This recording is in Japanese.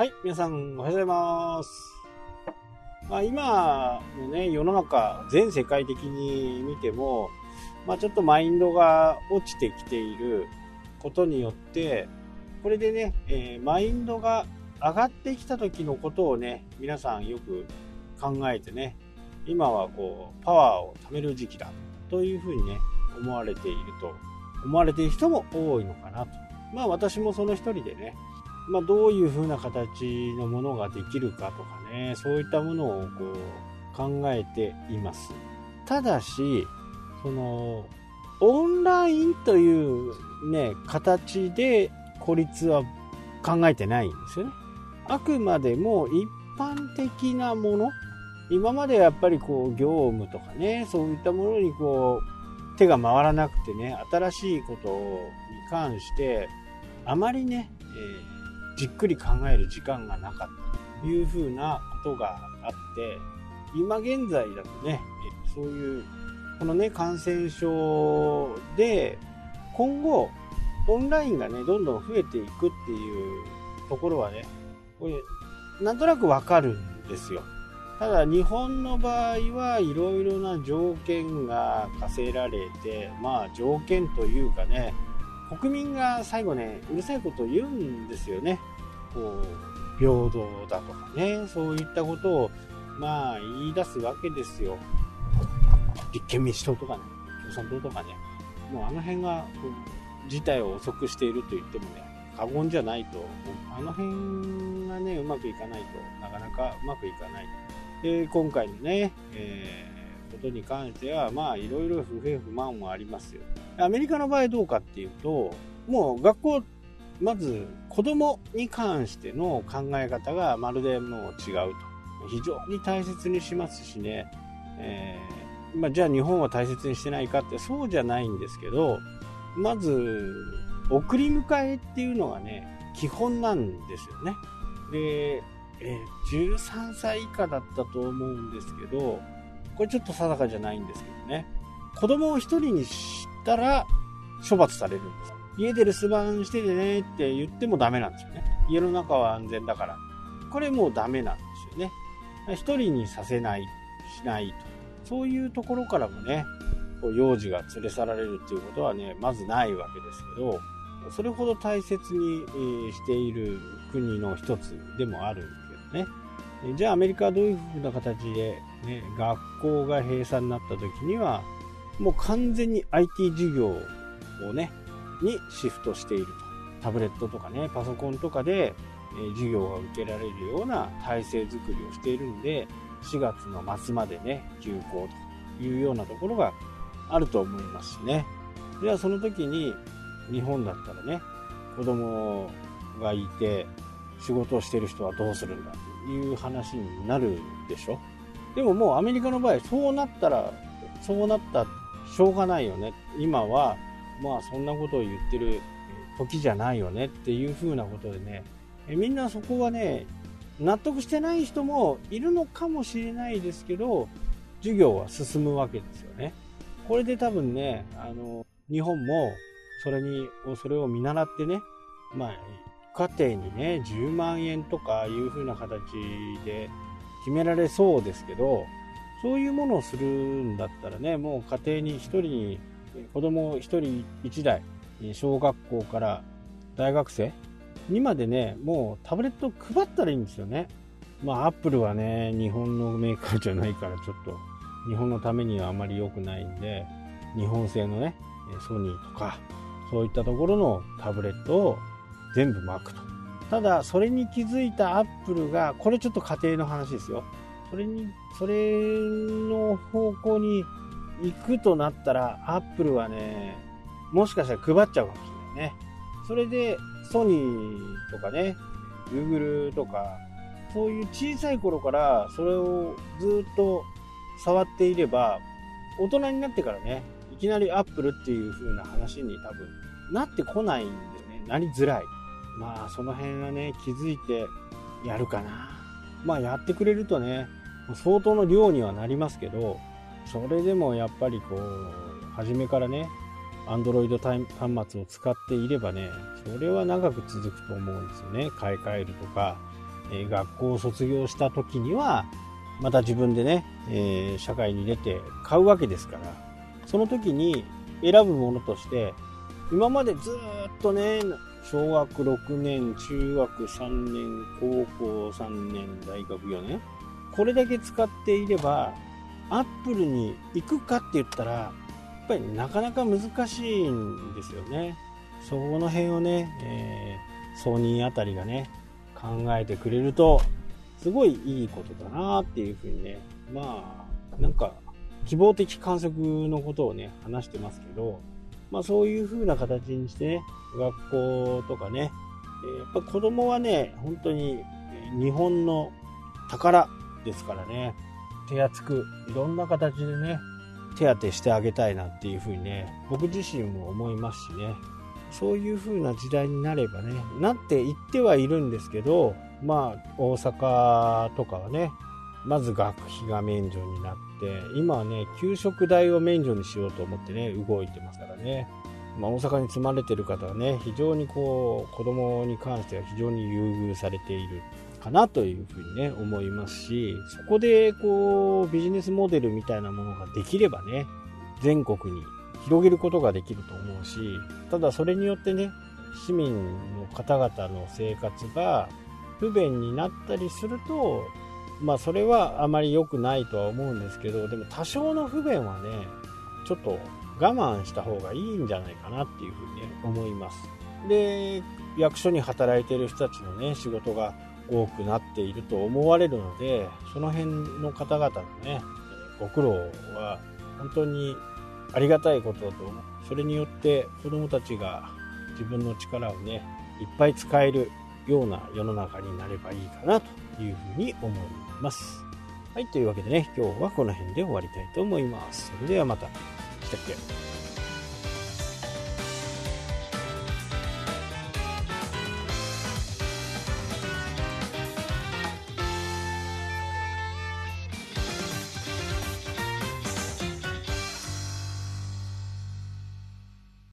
はい、皆さんおはようございます。まあ、今のね、世の中、全世界的に見ても、まあ、ちょっとマインドが落ちてきていることによって、これでね、えーマインドが上がってきた時のことをね、皆さんよく考えてね、今はこう、パワーを貯める時期だというふうにね、思われていると、思われている人も多いのかなと。まあ私もその一人でね、まあ、どういう風な形のものができるかとかね、そういったものをこう考えています。ただし、その、オンラインというね、形で孤立は考えてないんですよね。あくまでも一般的なもの、今までやっぱりこう業務とかね、そういったものにこう手が回らなくてね、新しいことに関して、あまりね、えーじっくり考える時間がなかったというふうなことがあって、今現在だとね、そういう、このね、感染症で、今後、オンラインがね、どんどん増えていくっていうところはね、これ、なんとなくわかるんですよ。ただ、日本の場合はいろいろな条件が課せられて、まあ、条件というかね、国民が最後ね、うるさいことを言うんですよね。こう、平等だとかね、そういったことを、まあ、言い出すわけですよ。立憲民主党とかね、共産党とかね、もうあの辺が、事態を遅くしていると言ってもね、過言じゃないと、あの辺がね、うまくいかないとなかなかうまくいかない。で、今回のね、えーことに関しては、まあ、いろいろ不平不満もありますよ。アメリカの場合どうかっていうと、もう学校、まず子供に関しての考え方がまるでもう違うと。非常に大切にしますしね、えーまあ、じゃあ日本は大切にしてないかってそうじゃないんですけど、まず、送り迎えっていうのがね、基本なんですよね。で、えー13歳以下だったと思うんですけど、これちょっと定かじゃないんですけどね。子供を一人にしたら処罰されるんです。家で留守番しててねって言ってもダメなんですよね。家の中は安全だから。これもうダメなんですよね。一人にさせない、しないと。そういうところからもね、こう幼児が連れ去られるっていうことはね、まずないわけですけど、それほど大切にしている国の一つでもあるけどね。じゃあアメリカはどういうふうな形で、ね、学校が閉鎖になった時には、もう完全に IT 授業をね、にシフトしていると。タブレットとかね、パソコンとかで、え授業が受けられるような体制づくりをしているんで、4月の末までね、休校というようなところがあると思いますしね。ではその時に、日本だったらね、子供がいて、仕事をしてる人はどうするんだいう話になるでしょ？でももうアメリカの場合、そうなったら、そうなった、しょうがないよね。今は、まあそんなことを言ってる時じゃないよねっていう風なことでね、えみんなそこはね、納得してない人もいるのかもしれないですけど、授業は進むわけですよね。これで多分ね、あの、日本もそれに、それを見習ってね、まあ、家庭にね、10万円とかいう風な形で決められそうですけど、そういうものをするんだったらね、もう家庭に一人に、子供一人一台、小学校から大学生にまでね、もうタブレット配ったらいいんですよね。まあ、アップルはね、日本のメーカーじゃないから、ちょっと、日本のためにはあまり良くないんで、日本製のね、ソニーとか、そういったところのタブレットを全部巻くと。ただ、それに気づいたアップルが、これちょっと家庭の話ですよ。それに、それの方向に行くとなったら、アップルはね、もしかしたら配っちゃうかもしれないね。それで、ソニーとかね、Google とか、そういう小さい頃からそれをずっと触っていれば、大人になってからね、いきなり Apple っていう風な話に多分なってこないんですね。なりづらい。まあ、その辺はね、気づいてやるかな。まあ、やってくれるとね、相当の量にはなりますけど、それでもやっぱりこう、初めからね、Android 端末を使っていればね、それは長く続くと思うんですよね。買い替えるとか、え学校を卒業した時には、また自分でね、えー、社会に出て買うわけですから、その時に選ぶものとして、今までずっとね、小学6年、中学3年、高校3年、大学4年、これだけ使っていれば、アップルに行くかって言ったら、やっぱりなかなか難しいんですよね。そこの辺をね、えー、ソニーあたりがね、考えてくれると、すごいいいことだなっていうふうにね、まあ、なんか、希望的観測のことをね、話してますけど、まあそういう風な形にしてね、学校とかね、やっぱ子供はね、本当に日本の宝ですからね、手厚く、いろんな形でね、手当てしてあげたいなっていう風にね、僕自身も思いますしね、そういう風な時代になればね、なっていってはいるんですけど、まあ、大阪とかはね、まず学費が免除になって、今はね、給食代を免除にしようと思ってね、動いてますからね。まあ、大阪に住まれてる方はね、非常にこう、子供に関しては非常に優遇されているかなというふうにね、思いますし、そこでこう、ビジネスモデルみたいなものができればね、全国に広げることができると思うし、ただそれによってね、市民の方々の生活が不便になったりすると、まあそれはあまり良くないとは思うんですけど、でも多少の不便はね、ちょっと我慢した方がいいんじゃないかなっていうふうに、ね、思います。で、役所に働いてる人たちのね、仕事が多くなっていると思われるので、その辺の方々のね、ご苦労は本当にありがたいことだと思う。それによって子供たちが自分の力をね、いっぱい使えるような世の中になればいいかなというふうに思います。はい、というわけでね、今日はこの辺で終わりたいと思います。それではまた。来たっけ